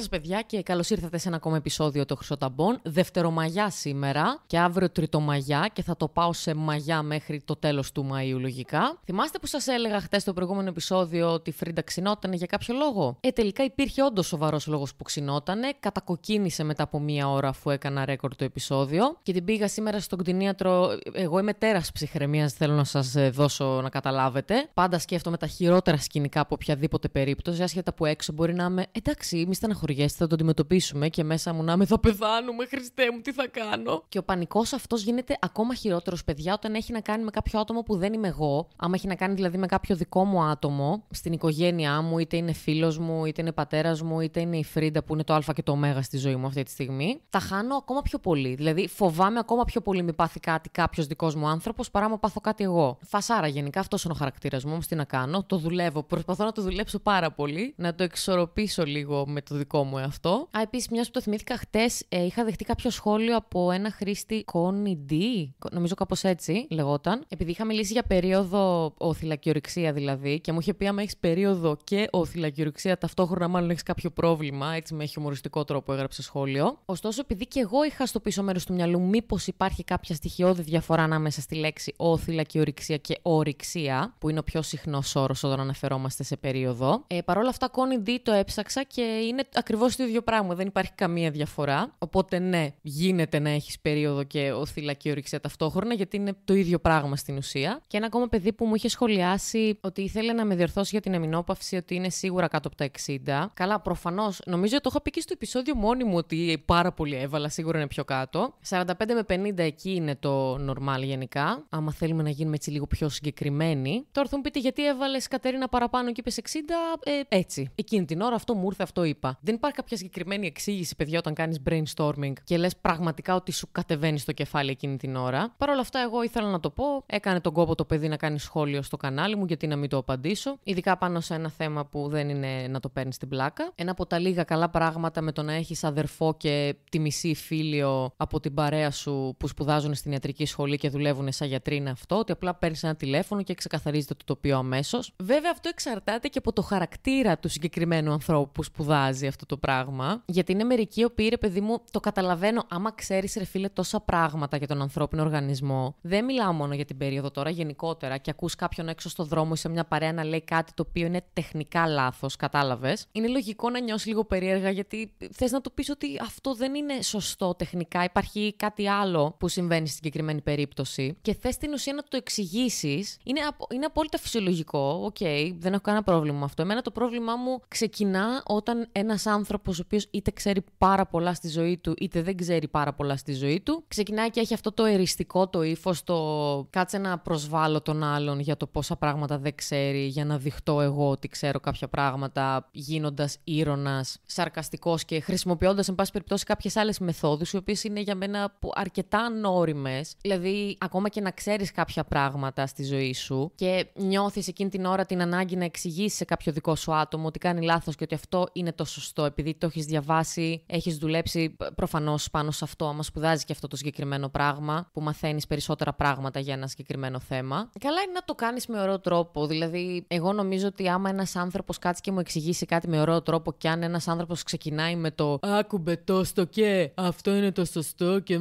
σας, παιδιά, και καλώς ήρθατε σε ένα ακόμα επεισόδιο των Χρυσοταμπών. Δευτερομαγιά σήμερα και αύριο Τριτομαγιά και θα το πάω σε μαγιά μέχρι το τέλος του Μαΐου, λογικά. Θυμάστε που σας έλεγα χτες στο προηγούμενο επεισόδιο ότι η Φρίντα ξινότανε για κάποιο λόγο; Ε, τελικά υπήρχε όντως σοβαρός λόγος που ξινότανε. Κατακοκκίνησε μετά από μία ώρα αφού έκανα ρέκορ το επεισόδιο και την πήγα σήμερα στον κτηνίατρο. Εγώ είμαι τέρας ψυχραιμίας, θέλω να σας ε, δώσω να καταλάβετε. Πάντα σκέφτομαι τα χειρότερα σκηνικά από οποιαδήποτε περίπτωση, άσχετα που έξω μπορεί να είμαι εντάξει, μη στεναχωριέστε, θα το αντιμετωπίσουμε και μέσα μου να είμαι θα πεθάνουμε, Χριστέ μου, τι θα κάνω. Και ο πανικός αυτός γίνεται ακόμα χειρότερος, παιδιά, όταν έχει να κάνει με κάποιο άτομο που δεν είμαι εγώ. Άμα έχει να κάνει δηλαδή με κάποιο δικό μου άτομο στην οικογένειά μου, είτε είναι φίλος μου, είτε είναι πατέρας μου, είτε είναι η Φρίντα που είναι το Α και το Ω στη ζωή μου αυτή τη στιγμή. Τα χάνω ακόμα πιο πολύ. Δηλαδή φοβάμαι ακόμα πιο πολύ μη πάθει κάτι κάποιος δικός μου άνθρωπος παρά μου πάθω κάτι εγώ. Φασάρα γενικά, αυτός είναι ο χαρακτήρας μου, όμως τι να κάνω. Το δουλεύω. Προσπαθώ να το δουλέψω πάρα πολύ, να το εξορροπήσω λίγο με το δικό μου εαυτό. Α, επίσης, μιας που το θυμήθηκα χτες, ε, είχα δεχτεί κάποιο σχόλιο από ένα χρήστη Connie D, νομίζω κάπως έτσι λεγόταν, επειδή είχα μιλήσει για περίοδο οθυλακιορυξία δηλαδή, και μου είχε πει άμα έχεις περίοδο και οθυλακιορυξία ταυτόχρονα, μάλλον έχεις κάποιο πρόβλημα, έτσι με χιουμοριστικό τρόπο έγραψε σχόλιο. Ωστόσο, επειδή και εγώ είχα στο πίσω μέρος του μυαλού μήπως υπάρχει κάποια στοιχειώδη διαφορά ανάμεσα στη λέξη οθυλακιορυξία και ορυξία, που είναι ο πιο συχνός όρος όταν αναφερόμαστε σε περίοδο. Ε, Παρ' όλα αυτά, Connie D το έψαξα και είναι ακριβώς το ίδιο πράγμα. Δεν υπάρχει καμία διαφορά. Οπότε, ναι, γίνεται να έχεις περίοδο και οθυλακή ορυξία ταυτόχρονα, γιατί είναι το ίδιο πράγμα στην ουσία. Και ένα ακόμα παιδί που μου είχε σχολιάσει ότι ήθελε να με διορθώσει για την αμυνόπαυση ότι είναι σίγουρα κάτω από τα 60. Καλά, προφανώς, νομίζω ότι το είχα πει και στο επεισόδιο μόνη μου ότι πάρα πολύ έβαλα, σίγουρα είναι πιο κάτω. 45 με 50 εκεί είναι το normal γενικά. Άμα θέλουμε να γίνουμε έτσι λίγο πιο συγκεκριμένοι. Τώρα θα μου πείτε γιατί έβαλες Κατερίνα παραπάνω και είπες 60. Ε, έτσι. Εκείνη την ώρα αυτό μου ήρθε, αυτό είπα. Δεν υπάρχει κάποια συγκεκριμένη εξήγηση, παιδιά, όταν κάνεις brainstorming και λες πραγματικά ότι σου κατεβαίνει στο κεφάλι εκείνη την ώρα. Παρ' όλα αυτά, εγώ ήθελα να το πω. Έκανε τον κόπο το παιδί να κάνει σχόλιο στο κανάλι μου, γιατί να μην το απαντήσω. Ειδικά πάνω σε ένα θέμα που δεν είναι να το παίρνεις στην πλάκα. Ένα από τα λίγα καλά πράγματα με το να έχεις αδερφό και τη μισή φίλιο από την παρέα σου που σπουδάζουν στην ιατρική σχολή και δουλεύουν σαν γιατροί είναι αυτό, ότι απλά παίρνεις ένα τηλέφωνο και ξεκαθαρίζεται το τοπίο αμέσως. Βέβαια, αυτό εξαρτάται και από το χαρακτήρα του συγκεκριμένου ανθρώπου που σπουδάζει αυτό το πράγμα. Γιατί είναι μερικοί οι οποίοι, ρε παιδί μου, το καταλαβαίνω. Άμα ξέρεις, ρε φίλε, τόσα πράγματα για τον ανθρώπινο οργανισμό. Δεν μιλάω μόνο για την περίοδο τώρα, γενικότερα, και ακούς κάποιον έξω στο δρόμο ή σε μια παρέα να λέει κάτι το οποίο είναι τεχνικά λάθος, κατάλαβες. Είναι λογικό να νιώσεις λίγο περίεργα, γιατί θες να του πεις ότι αυτό δεν είναι σωστό τεχνικά. Υπάρχει κάτι άλλο που συμβαίνει στην συγκεκριμένη περίπτωση. Και θες την ουσία να το εξηγήσεις. Είναι, είναι απόλυτα φυσιολογικό. OK, okay, δεν έχω κανένα πρόβλημα με αυτό. Εμένα το πρόβλημά μου ξεκινά όταν ένας άνθρωπος, ο οποίος είτε ξέρει πάρα πολλά στη ζωή του, είτε δεν ξέρει πάρα πολλά στη ζωή του, ξεκινάει και έχει αυτό το εριστικό το ύφος, το κάτσε να προσβάλλω τον άλλον για το πόσα πράγματα δεν ξέρει, για να δειχτώ εγώ ότι ξέρω κάποια πράγματα, γίνοντας είρωνας, σαρκαστικός και χρησιμοποιώντας, εν πάση περιπτώσει, κάποιες άλλες μεθόδους, οι οποίες είναι για μένα αρκετά ανώριμες. Δηλαδή, ακόμα και να ξέρεις κάποια πράγματα στη ζωή σου και νιώθεις εκείνη την ώρα την ανάγκη να εξηγήσεις σε κάποιο δικό σου άτομο ότι κάνει λάθος και ότι αυτό είναι το σωστό, επειδή το έχεις διαβάσει, έχεις δουλέψει προφανώς πάνω σε αυτό, άμα σπουδάζει και αυτό το συγκεκριμένο πράγμα, που μαθαίνεις περισσότερα πράγματα για ένα συγκεκριμένο θέμα. Καλά είναι να το κάνεις με ωραίο τρόπο. Δηλαδή, εγώ νομίζω ότι άμα ένας άνθρωπος κάτσει και μου εξηγήσει κάτι με ωραίο τρόπο, και αν ένας άνθρωπος ξεκινάει με το Άκουμπε το στο και αυτό είναι το σωστό και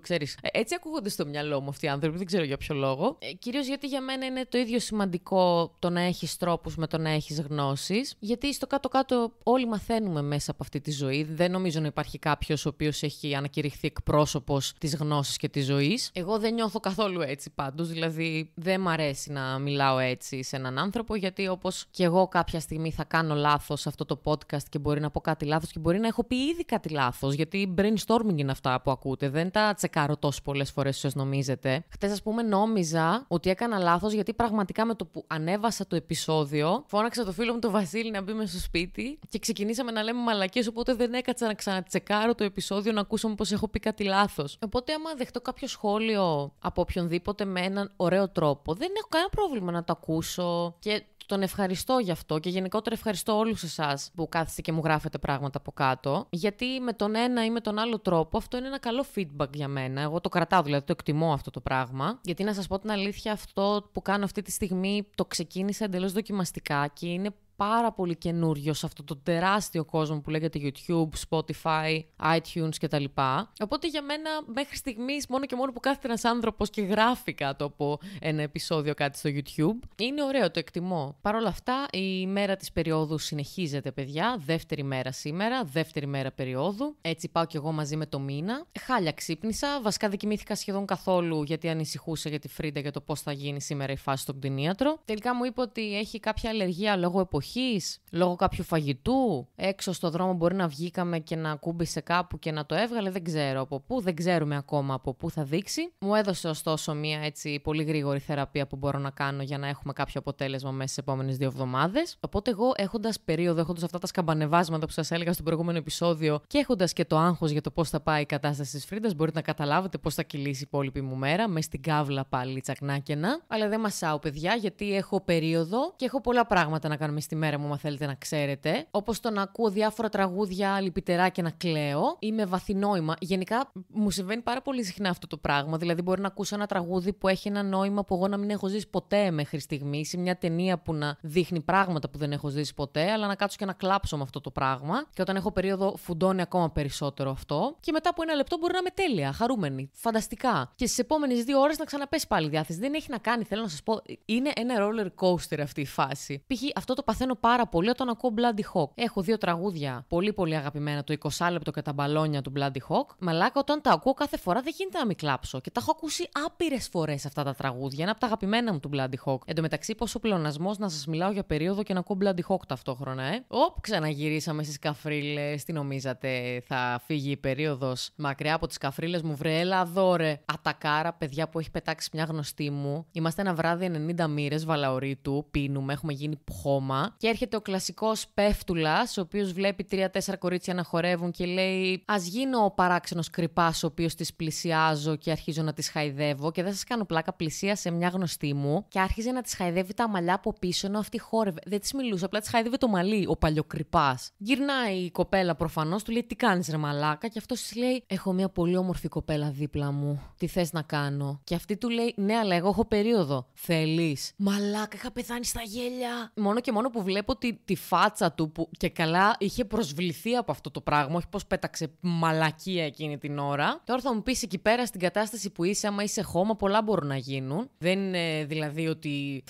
ξέρεις. Έτσι ακούγονται στο μυαλό μου αυτοί οι άνθρωποι, δεν ξέρω για ποιο λόγο. Ε, Κυρίως γιατί για μένα είναι το ίδιο σημαντικό το να έχεις τρόπους με το να έχεις γνώσεις. Γιατί στο κάτω-κάτω όλοι μαθαίνουμε μέσα από αυτή τη ζωή. Δεν νομίζω να υπάρχει κάποιος ο οποίος έχει ανακηρυχθεί εκπρόσωπος της γνώσης και της ζωής. Εγώ δεν νιώθω καθόλου έτσι πάντως. Δηλαδή δεν μ' αρέσει να μιλάω έτσι σε έναν άνθρωπο, γιατί όπως και εγώ κάποια στιγμή θα κάνω λάθος σε αυτό το podcast και μπορεί να πω κάτι λάθος και μπορεί να έχω πει ήδη κάτι λάθος. Γιατί brainstorming είναι αυτά που ακούτε. Δεν τα τσεκάρω τόσο πολλές φορές όσο νομίζετε. Χθε, ας πούμε, νόμιζα ότι έκανα λάθος γιατί πραγματικά με το που ανέβασα το επεισόδιο, φώναξα το φίλο μου τον Βασίλη να μπει με στο σπίτι και ξεκινήσαμε να λέμε μαλακίε. Οπότε δεν έκατσα να ξανατσεκάρω το επεισόδιο να ακούσω πω έχω πει κάτι λάθος. Οπότε, άμα δεχτώ κάποιο σχόλιο από οποιονδήποτε με έναν ωραίο τρόπο, δεν έχω κανένα πρόβλημα να το ακούσω και τον ευχαριστώ γι' αυτό και γενικότερα ευχαριστώ όλους εσάς που κάθεστε και μου γράφετε πράγματα από κάτω. Γιατί με τον ένα ή με τον άλλο τρόπο αυτό είναι ένα καλό feedback για μένα. Εγώ το κρατάω, δηλαδή το εκτιμώ αυτό το πράγμα. Γιατί να σας πω την αλήθεια, αυτό που κάνω αυτή τη στιγμή το ξεκίνησα εντελώς δοκιμαστικά και είναι πάρα πολύ καινούριο σε αυτό το τεράστιο κόσμο που λέγεται YouTube, Spotify, iTunes κτλ. Οπότε για μένα μέχρι στιγμής, μόνο και μόνο που κάθεται ένας άνθρωπος και γράφει κάτω από ένα επεισόδιο κάτι στο YouTube, είναι ωραίο, το εκτιμώ. Παρ' όλα αυτά, η μέρα της περίοδου συνεχίζεται, παιδιά. Δεύτερη μέρα σήμερα, δεύτερη μέρα περίοδου. Έτσι πάω κι εγώ μαζί με το μήνα. Χάλια ξύπνησα. Βασικά δεν κοιμήθηκα σχεδόν καθόλου γιατί ανησυχούσα για τη Φρίντα για το πώς θα γίνει σήμερα η φάση στον κτηνίατρο. Τελικά μου είπε ότι έχει κάποια αλλεργία λόγω εποχής, λόγω κάποιου φαγητού. Έξω στο δρόμο μπορεί να βγήκαμε και να κούμπησε κάπου και να το έβγαλε. Δεν ξέρω από πού, δεν ξέρουμε ακόμα από πού θα δείξει. Μου έδωσε ωστόσο μια έτσι πολύ γρήγορη θεραπεία που μπορώ να κάνω για να έχουμε κάποιο αποτέλεσμα μέσα στις επόμενες δύο εβδομάδες. Οπότε εγώ έχοντας περίοδο, έχοντας αυτά τα σκαμπανεβάσματα που σας έλεγα στο προηγούμενο επεισόδιο και έχοντας και το άγχος για το πώς θα πάει η κατάσταση της Φρίντα, μπορείτε να καταλάβετε πώς θα κυλήσει η υπόλοιπη μου μέρα, μες στην κάβλα πάλι τσακνάκαινα. Αλλά δεν μασάω, παιδιά, γιατί έχω περίοδο και έχω πολλά πράγματα να κάνουμε στη μέρα μου, αν θέλετε να ξέρετε. Όπως το να ακούω διάφορα τραγούδια λυπητερά και να κλαίω ή με βαθινόημα. Γενικά μου συμβαίνει πάρα πολύ συχνά αυτό το πράγμα. Δηλαδή, μπορεί να ακούσω ένα τραγούδι που έχει ένα νόημα που εγώ να μην έχω ζήσει ποτέ μέχρι στιγμής ή μια ταινία που να δείχνει πράγματα που δεν έχω ζήσει ποτέ, αλλά να κάτσω και να κλάψω με αυτό το πράγμα. Και όταν έχω περίοδο, φουντώνει ακόμα περισσότερο αυτό. Και μετά από ένα λεπτό μπορεί να είμαι τέλεια, χαρούμενη, φανταστικά. Και στις επόμενες δύο ώρες να ξαναπέσει πάλι διάθεση. Δεν έχει να κάνει, θέλω να σας πω, είναι ένα roller coaster αυτή η φάση. Π.χ. αυτό το παθαίνω πάρα πολύ όταν ακούω Bloody Hawk. Έχω δύο τραγούδια πολύ πολύ αγαπημένα, το 20 λεπτό και τα μπαλόνια του Bloody Hawk. Μαλάκα όταν τα ακούω κάθε φορά δεν γίνεται να μην κλάψω. Και τα έχω ακούσει άπειρες φορές αυτά τα τραγούδια. Ένα από τα αγαπημένα μου του Bloody Hawk. Εν τω μεταξύ, πόσο πλεονασμός να σας μιλάω για περίοδο και να ακούω Bloody Hawk ταυτόχρονα, ε. Οπ, ξαναγυρίσαμε στις καφρίλες. Τι νομίζατε, θα φύγει η περίοδος μακριά από τις καφρίλες μου, βρε, έλα δώρε. Ατακάρα, παιδιά που έχει πετάξει μια γνωστή μου. Είμαστε ένα βράδυ 90 μοίρες βαλαωρίτου, πίνουμε, έχουμε γίνει χώμα. Και έρχεται ο κλασικός πέφτουλας, ο οποίος βλέπει τρία-τέσσερα κορίτσια να χορεύουν και λέει Α γίνω ο παράξενος κρυπάς, ο οποίος τις πλησιάζω και αρχίζω να τις χαϊδεύω. Και δεν σας κάνω πλάκα πλησία σε μια γνωστή μου και άρχιζε να τη χαϊδεύει τα μαλλιά από πίσω ενώ αυτή χόρευε. Δεν της μιλούσε, απλά της χαϊδεύε το μαλλί, ο παλιοκρυπάς. Γυρνάει η κοπέλα προφανώς, του λέει Τι κάνεις, ρε μαλάκα, και αυτός της λέει Έχω μια πολύ όμορφη κοπέλα δίπλα μου. Τι θες να κάνω; Και αυτή του λέει Ναι, αλλά εγώ έχω περίοδο. Θέλεις; Μαλάκα, είχα πεθάνει στα γέλια. Μόνο και μόνο που βλέπω τη, τη φάτσα του που και καλά είχε προσβληθεί από αυτό το πράγμα, όχι πως πέταξε μαλακία εκείνη την ώρα. Τώρα θα μου πεις εκεί πέρα στην κατάσταση που είσαι, άμα είσαι χώμα, πολλά μπορούν να γίνουν. Δεν είναι δηλαδή ότι.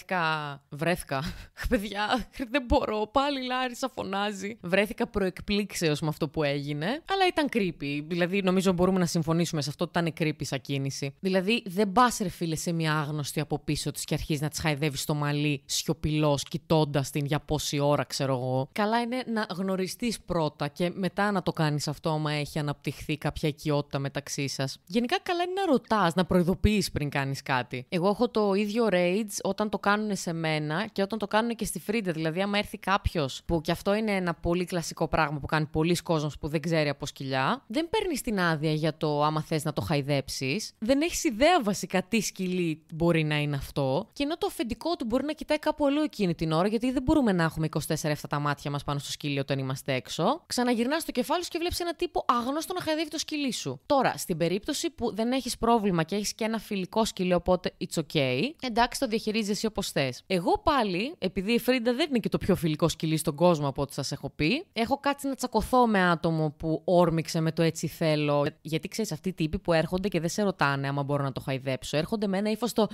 Βρέθηκα. Παιδιά, δεν μπορώ. Πάλι Λάρισα φωνάζει. Βρέθηκα προεκπλήξεως με αυτό που έγινε. Αλλά ήταν creepy. Δηλαδή, νομίζω μπορούμε να συμφωνήσουμε σε αυτό ότι ήταν creepy σαν κίνηση. Δηλαδή, δεν πας ρε φίλε σε μια άγνωστη από πίσω της και αρχίζεις να της χαϊδεύεις στο μαλλί σιωπηλός, κοιτώντας την για πόση ώρα, ξέρω εγώ. Καλά είναι να γνωριστείς πρώτα και μετά να το κάνεις αυτό, άμα έχει αναπτυχθεί κάποια οικειότητα μεταξύ σας. Γενικά, καλά είναι να ρωτάς, να προειδοποιείς πριν κάνεις κάτι. Εγώ έχω το ίδιο rage όταν το κάνουν σε μένα και όταν το κάνουν και στη Φρίντα. Δηλαδή, άμα έρθει κάποιος που και αυτό είναι ένα πολύ κλασικό πράγμα που κάνει πολύς κόσμος που δεν ξέρει από σκυλιά, δεν παίρνεις την άδεια για το άμα θες να το χαϊδέψεις. Δεν έχεις ιδέα βασικά τι σκυλί μπορεί να είναι αυτό. Και ενώ το αφεντικό του μπορεί να κοιτάει κάπου αλλού εκείνη την ώρα, γιατί δεν μπορούμε να έχουμε 24 εφτά τα μάτια μας πάνω στο σκυλί όταν είμαστε έξω. Ξαναγυρνάς στο κεφάλι σου και βλέπεις ένα τύπο άγνωστο να χαϊδεύει το σκυλί σου. Τώρα, στην περίπτωση που δεν έχεις πρόβλημα και έχεις και ένα φιλικό σκυλί, οπότε it's okay, εντάξει, το διαχειρίζεσαι όπως θες. Εγώ πάλι, επειδή η Φρίντα δεν είναι και το πιο φιλικό σκυλί στον κόσμο από ό,τι σας έχω πει, έχω κάτσει να τσακωθώ με άτομο που όρμηξε με το έτσι θέλω. Γιατί ξέρεις, αυτοί οι τύποι που έρχονται και δεν σε ρωτάνε άμα μπορώ να το χαϊδέψω, έρχονται με ένα ύφος το. Α,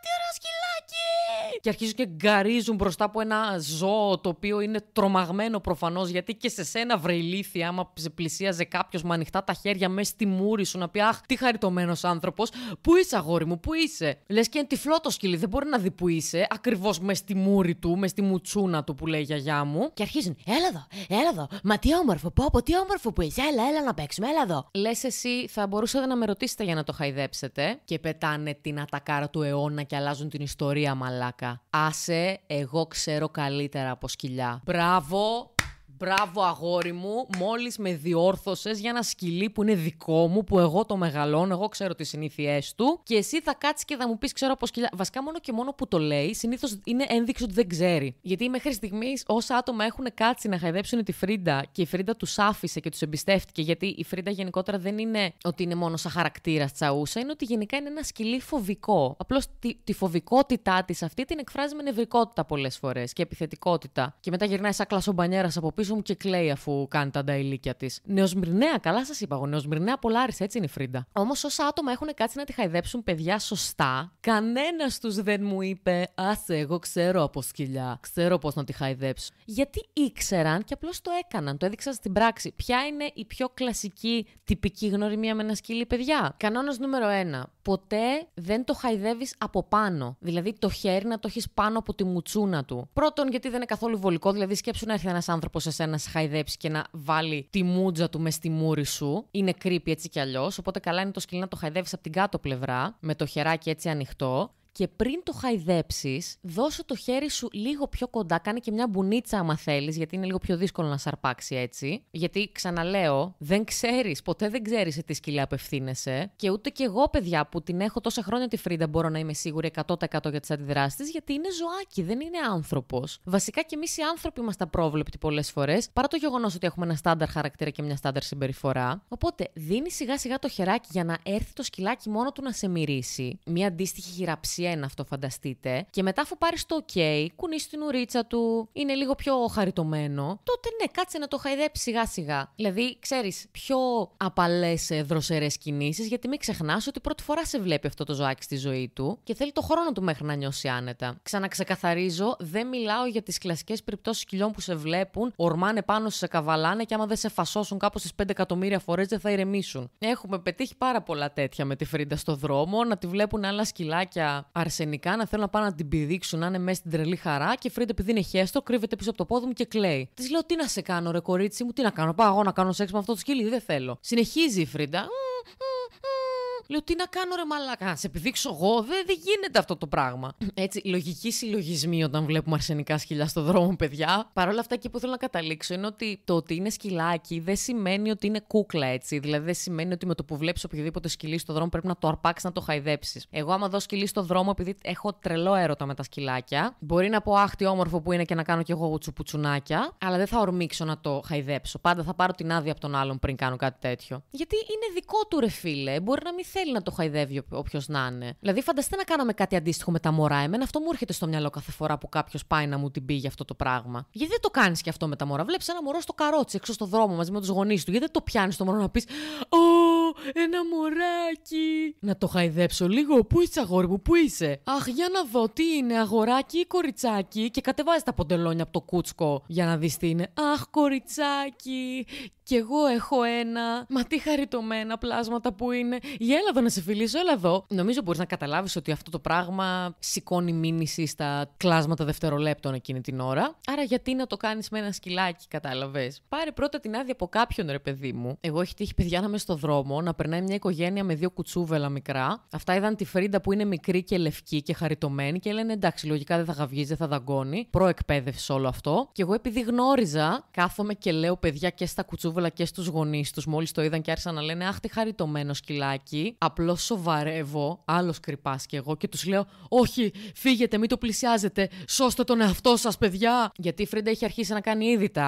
τι ωραίο σκυλάκι! Και αρχίζουν και γκαρίζουν μπροστά από ένα ζώο το οποίο είναι τρομαγμένο προφανώς γιατί και σε σένα βρελήθη άμα σε πλησίαζε κάποιος με ανοιχτά τα χέρια μέσα στη μούρη σου να πει Αχ, τι χαριτωμένος άνθρωπος, πού είσαι αγόρι μου, πού είσαι; Λες και είναι τυφλό το σκυλί, δεν μπορεί να δει που είσαι, ακριβώς μες στη μούρη του, μες στη μουτσούνα του που λέει η γιαγιά μου. Και αρχίζουν, έλα εδώ, έλα εδώ, μα τι όμορφο, πω, πω, τι όμορφο που είσαι, έλα, έλα να παίξουμε, έλα εδώ. Λες εσύ, θα μπορούσατε να με ρωτήσετε για να το χαϊδέψετε και πετάνε την ατακάρα του αιώνα και αλλάζουν την ιστορία, μαλάκα. Άσε, εγώ ξέρω καλύτερα από σκυλιά. Μπράβο, Μπράβο, αγόρι μου. Μόλις με διόρθωσες για ένα σκυλί που είναι δικό μου, που εγώ το μεγαλώνω, εγώ ξέρω τις συνήθειές του. Και εσύ θα κάτσεις και θα μου πεις, ξέρω από σκυλιά. Βασικά, μόνο και μόνο που το λέει, συνήθως είναι ένδειξη ότι δεν ξέρει. Γιατί μέχρι στιγμής, όσα άτομα έχουν κάτσει να χαϊδέψουν τη Φρίντα και η Φρίντα τους άφησε και τους εμπιστεύτηκε, γιατί η Φρίντα γενικότερα δεν είναι ότι είναι μόνο σαν χαρακτήρας τσαούσα, είναι ότι γενικά είναι ένα σκυλί φοβικό. Απλώς τη, τη φοβικότητά της αυτή την εκφράζει με νευρικότητα πολλές φορές και επιθετικότητα. Και μετά γυρνάει σαν κλασομπανιέρας από πίσω μου και κλαίει αφού κάνει τα νταηλίκια της. Νεοσμυρνιά, καλά σας είπα εγώ. Νεοσμυρνιά από Λάρισα, έτσι είναι η Φρίντα. Όμως όσα άτομα έχουν κάτσει να τη χαϊδέψουν παιδιά σωστά, κανένας τους δεν μου είπε Άσε, εγώ ξέρω από σκυλιά. Ξέρω πώς να τη χαϊδέψω. Γιατί ήξεραν και απλώς το έκαναν. Το έδειξαν στην πράξη. Ποια είναι η πιο κλασική τυπική γνωριμία με ένα σκυλί, παιδιά; Κανόνας νούμερο 1. Ποτέ δεν το χαϊδεύεις από πάνω. Δηλαδή το χέρι να το έχεις πάνω από τη μουτσούνα του. Πρώτον, γιατί δεν είναι καθόλου βολικό. Δηλαδή, σκέψου να έρθει ένας άνθρωπος σε σένα να σε χαϊδέψει και να βάλει τη μούτζα του μες στη μούρη σου. Είναι creepy έτσι κι αλλιώς. Οπότε καλά είναι το σκυλί να το χαϊδεύεις από την κάτω πλευρά, με το χεράκι έτσι ανοιχτό και πριν το χαϊδέψεις, δώσε το χέρι σου λίγο πιο κοντά. Κάνε και μια μπουνίτσα, άμα θέλεις, γιατί είναι λίγο πιο δύσκολο να σαρπάξει έτσι. Γιατί ξαναλέω, δεν ξέρεις, ποτέ δεν ξέρεις σε τι σκυλιά απευθύνεσαι. Και ούτε κι εγώ, παιδιά, που την έχω τόσα χρόνια τη Φρίντα, μπορώ να είμαι σίγουρη 100% για τις αντιδράσεις τη, γιατί είναι ζωάκι, δεν είναι άνθρωπος. Βασικά και εμείς οι άνθρωποι είμαστε απρόβλεπτοι πολλές φορές, παρά το γεγονός ότι έχουμε ένα στάνταρ χαρακτήρα και μια στάνταρ συμπεριφορά. Οπότε δίνει σιγά σιγά το χεράκι για να έρθει το σκυλάκι μόνο του να σε μυρίσει. Μια αντίστοιχη χειραψία ένα αυτό, φανταστείτε. Και μετά, αφού πάρεις το OK, κουνήσεις την ουρίτσα του, είναι λίγο πιο χαριτωμένο, τότε ναι, κάτσε να το χαϊδέψεις σιγά σιγά. Δηλαδή, ξέρεις, πιο απαλές ε, δροσερές κινήσεις, γιατί μην ξεχνάς ότι πρώτη φορά σε βλέπει αυτό το ζωάκι στη ζωή του και θέλει το χρόνο του μέχρι να νιώσει άνετα. Ξαναξεκαθαρίζω, δεν μιλάω για τις κλασικές περιπτώσεις σκυλιών που σε βλέπουν, ορμάνε πάνω σε καβαλάνε και άμα δεν σε φασώσουν κάπως στις 5 εκατομμύρια φορές δεν θα ηρεμήσουν. Έχουμε πετύχει πάρα πολλά τέτοια με τη Φρίντα στο δρόμο, να τη βλέπουν άλλα σκυλάκια αρσενικά, να θέλουν να πάνε να την πηδήξουν, να είναι μέσα στην τρελή χαρά και η Φρίντα επειδή είναι χέστω, κρύβεται πίσω από το πόδι μου και κλαίει. Της λέω τι να σε κάνω, ρε κορίτσι μου, τι να κάνω. Πάω εγώ να κάνω σεξ με αυτό το σκύλι, δεν θέλω. Συνεχίζει η Φρίντα. Λέω τι να κάνω ρε μαλάκα, να σε επιδείξω εγώ, δεν, δεν γίνεται αυτό το πράγμα. Έτσι, λογική συλλογισμή όταν βλέπουμε αρσενικά σκυλιά στο δρόμο, παιδιά. Παρ' όλα αυτά, εκεί που θέλω να καταλήξω είναι ότι το ότι είναι σκυλάκι δεν σημαίνει ότι είναι κούκλα έτσι. Δηλαδή, δεν σημαίνει ότι με το που βλέπεις οποιοδήποτε σκυλί στο δρόμο πρέπει να το αρπάξεις να το χαϊδέψεις. Εγώ, άμα δω σκυλί στο δρόμο, επειδή έχω τρελό έρωτα με τα σκυλάκια, μπορεί να πω άχτι όμορφο που είναι και να κάνω κι εγώ τσουπουτσουνάκια, αλλά δεν θα ορμήξω να το χαϊδέψω. Πάντα θα πάρω την άδεια από τον άλλον πριν κάνω κάτι τέτοιο. Γιατί είναι δικό του ρε φίλε. Μπορεί να μην θέλει να το χαϊδεύει όποιος να είναι. Δηλαδή, φανταστείτε να κάναμε κάτι αντίστοιχο με τα μωρά. Εμένα αυτό μου έρχεται στο μυαλό κάθε φορά που κάποιος πάει να μου την πει για αυτό το πράγμα. Γιατί δεν το κάνεις και αυτό με τα μωρά. Βλέπεις ένα μωρό στο καρότσι έξω στο δρόμο μαζί με τους γονείς του. Γιατί δεν το πιάνεις το μωρό να πεις Ω, ένα μωράκι. Να το χαϊδέψω λίγο. Πού είσαι, αγόρι μου, πού είσαι; Αχ, για να δω τι είναι, αγοράκι ή κοριτσάκι; Και κατεβάζει τα ποντελόνια από το κούτσκο για να δεις τι είναι. Αχ, κοριτσάκι. Κι εγώ έχω ένα. Μα τι χαριτωμένα πλάσματα που είναι. Για έλα εδώ να σε φιλήσω, έλα εδώ. Νομίζω μπορείς να καταλάβεις ότι αυτό το πράγμα σηκώνει μήνυση στα κλάσματα δευτερολέπτων εκείνη την ώρα. Άρα γιατί να το κάνεις με ένα σκυλάκι, κατάλαβες; Πάρε πρώτα την άδεια από κάποιον, ρε παιδί μου. Εγώ έχει τύχει παιδιά να είμαι στο δρόμο, να περνάει μια οικογένεια με δύο κουτσούβελα μικρά. Αυτά είδαν τη Φρίντα που είναι μικρή και λευκή και χαριτωμένη και λένε εντάξει, λογικά δεν θα γαυγίζει, δεν θα δαγκώνει. Προεκπαίδευση όλο αυτό. Και εγώ επειδή γνώριζα, κάθομαι και λέω παιδιά και στα κουτσούβελα και στους γονείς τους, μόλις το είδαν και άρχισαν να λένε Αχ, τι χαριτωμένο σκυλάκι. Απλώς σοβαρεύω, άλλος κρυπάς κι εγώ και τους λέω Όχι, φύγετε, μην το πλησιάζετε. Σώστε τον εαυτό σας, παιδιά. Γιατί η Φρίντα έχει αρχίσει να κάνει ήδη τα.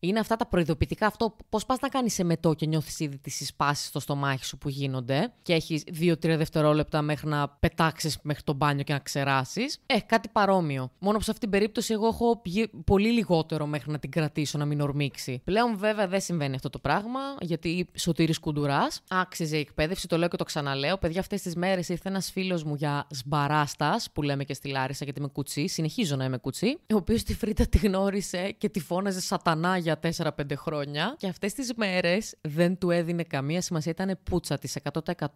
Είναι αυτά τα προειδοποιητικά. Αυτό πώς πας να κάνεις σε μετό και νιώθεις ήδη τις συσπάσει στο στομάχι σου που γίνονται και έχεις 2-3 δευτερόλεπτα μέχρι να πετάξεις μέχρι το μπάνιο και να ξεράσεις. Ε, κάτι παρόμοιο. Μόνο που σε αυτή την περίπτωση εγώ έχω πολύ λιγότερο μέχρι να την κρατήσω να μην ορμήξει. Πλέον βέβαια δεν συμβαίνει αυτό το πράγμα, γιατί σωτήρης κουντουράς. Άξιζε η εκπαίδευση, το λέω και το ξαναλέω. Παιδιά, αυτές τις μέρες ήρθε ένας φίλος μου για σμπαράστας, που λέμε και στη Λάρισα, γιατί είμαι κουτσή. Συνεχίζω να είμαι κουτσή. Ο οποίος τη Φρίτα τη γνώρισε και τη φώναζε σατανά για 4-5 χρόνια. Και αυτές τις μέρες δεν του έδινε καμία σημασία, ήταν πούτσα της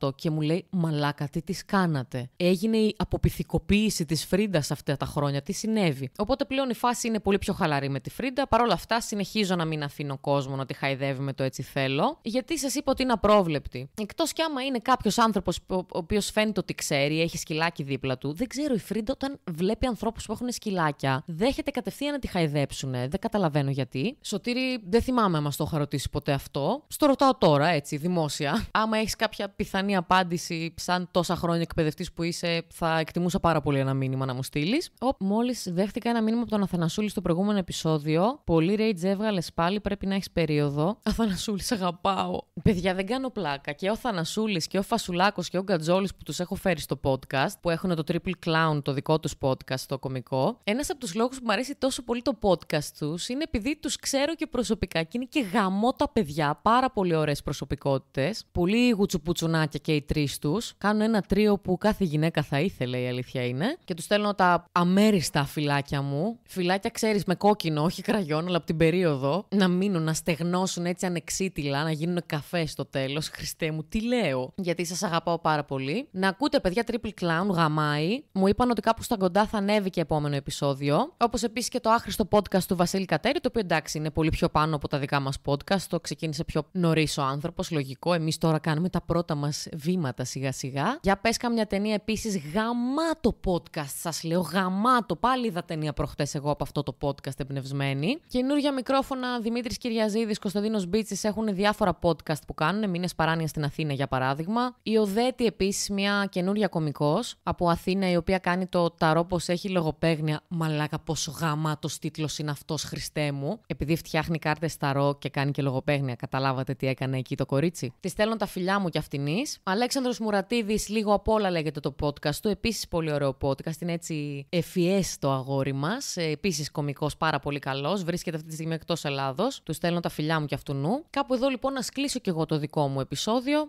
100% και μου λέει Μαλάκα, τι της κάνατε. Έγινε η αποπιθηκοποίηση της Φρίντας αυτά τα χρόνια. Τι συνέβη. Οπότε πλέον η φάση είναι πολύ πιο χαλαρή με τη Φρίντα. Παρ' όλα αυτά, συνεχίζω να μην αφήνω κόσμο να τη χαϊδεύει με το έτσι θέλω. Γιατί σας είπα ότι είναι απρόβλεπτη. Εκτός κι άμα είναι κάποιος άνθρωπος ο οποίος φαίνεται ότι ξέρει, έχει σκυλάκι δίπλα του. Δεν ξέρω, η Φρίντα όταν βλέπει ανθρώπους που έχουν σκυλάκια, δέχεται κατευθείαν να τη χαϊδέψουν. Δεν καταλαβαίνω γιατί. Σωτήρι, δεν θυμάμαι μα το είχα ρωτήσει ποτέ αυτό. Στο ρωτάω τώρα, έτσι, δημόσια. Άμα έχεις κάποια πιθανή απάντηση, σαν τόσα χρόνια εκπαιδευτής που είσαι, θα εκτιμούσα πάρα πολύ ένα μήνυμα να μου στείλεις. Μόλις δέχτηκα ένα μήνυμα από τον Αθανασούλη στο προηγούμενο επεισόδιο. Πολύ rage έβγαλες πάλι, πρέπει να έχεις περίοδο. Αθανασούλη, αγαπάω. Παιδιά, δεν κάνω πλάκα. Και ο Θανασούλης και ο Φασουλάκος και ο Γκατζόλης που τους έχω φέρει στο podcast, που έχουν το Triple Clown, το δικό τους podcast, το κομικό. Ένας από τους λόγους που μου αρέσει τόσο πολύ το podcast τους είναι επειδή τους ξέρω και προσωπικά και είναι και γαμό τα παιδιά. Πάρα πολύ ωραίες προσωπικότητες. Πολύ γουτσουπουτσουνάκια και οι τρεις τους. Κάνουν ένα τρίο που κάθε γυναίκα θα ήθελε, η αλήθεια είναι. Και τους στέλνω τα αμέριστα φυλάκια μου. Φυλάκια, ξέρεις, με κόκκινο, όχι κραγιόν, αλλά από την περίοδο. Να μείνουν, να στεγνώσουν έτσι ανεξίτηλα, να γίνουν καφέ στο τέλος. Χριστέ μου, τι λέω; Γιατί σας αγαπάω πάρα πολύ. Να ακούτε, παιδιά, Triple Clown, γαμάει. Μου είπαν ότι κάπου στα κοντά θα ανέβει και επόμενο επεισόδιο. Όπως επίσης και το άχρηστο podcast του Βασίλη Κατέρη, το οποίο εντάξει είναι πολύ πιο πάνω από τα δικά μας podcast. Το ξεκίνησε πιο νωρίς ο άνθρωπος, λογικό. Εμείς τώρα κάνουμε τα πρώτα μας βήματα σιγά-σιγά. Για πες καμιά ταινία επίσης γαμάτο podcast, σας λέω γαμάτο. Πάλι είδα ταινία προχτές εγώ από αυτό το podcast εμπνευσμένη. Καινούργια μικρόφωνα Δημήτρης Κυριαζίδης, Κωνσταντίνος Μπίτσης έχουν διάφορα podcast που κάνουν. Μήνες παράνοια στην Αθήνα για παράδειγμα. Η Οδέτη επίσης, μια καινούρια κωμικός από Αθήνα, η οποία κάνει το ταρό πως έχει λογοπαίγνια. Μαλάκα, πόσο γαμάτος τίτλος είναι αυτός, Χριστέ μου. Επειδή φτιάχνει κάρτες ταρό και κάνει και λογοπαίγνια, καταλάβατε τι έκανε εκεί το κορίτσι. Της στέλνω τα φιλιά μου κι αυτινής. Αλέξανδρος Μουρατίδης, λίγο απ' όλα λέγεται το podcast του. Επίσης πολύ ωραίο podcast. Είναι έτσι ευφιέ το αγόρι μας. Επίσης κωμικός, πάρα πολύ καλός. Βρίσκεται αυτή τη στιγμή εκτός Ελλάδος. Του στέλνω τα φιλιά μου κι αυτού νου. Κάπου εδώ λοιπόν να σκλήσω κι εγώ το δικό μου επεισόδιο.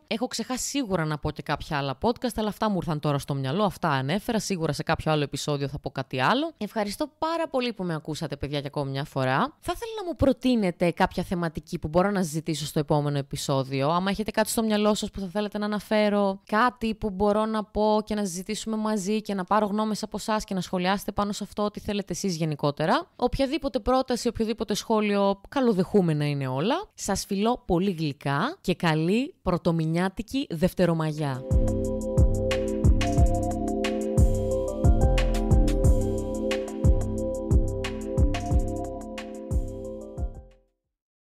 Έχω ξεχάσει σίγουρα να πω και κάποια άλλα podcast, αλλά αυτά μου ήρθαν τώρα στο μυαλό. Αυτά ανέφερα. Σίγουρα σε κάποιο άλλο επεισόδιο θα πω κάτι άλλο. Ευχαριστώ πάρα πολύ που με ακούσατε, παιδιά, για ακόμη μια φορά. Θα ήθελα να μου προτείνετε κάποια θεματική που μπορώ να συζητήσω στο επόμενο επεισόδιο. Άμα έχετε κάτι στο μυαλό σας που θα θέλετε να αναφέρω, κάτι που μπορώ να πω και να συζητήσουμε μαζί και να πάρω γνώμες από εσά και να σχολιάσετε πάνω σε αυτό ό,τι θέλετε εσείς γενικότερα. Οποιαδήποτε πρόταση, οποιοδήποτε σχόλιο, καλοδεχούμενα είναι όλα. Σας φιλώ πολύ γλυκά και καλή πρωτομηνιάτικη δευτερομαγιά.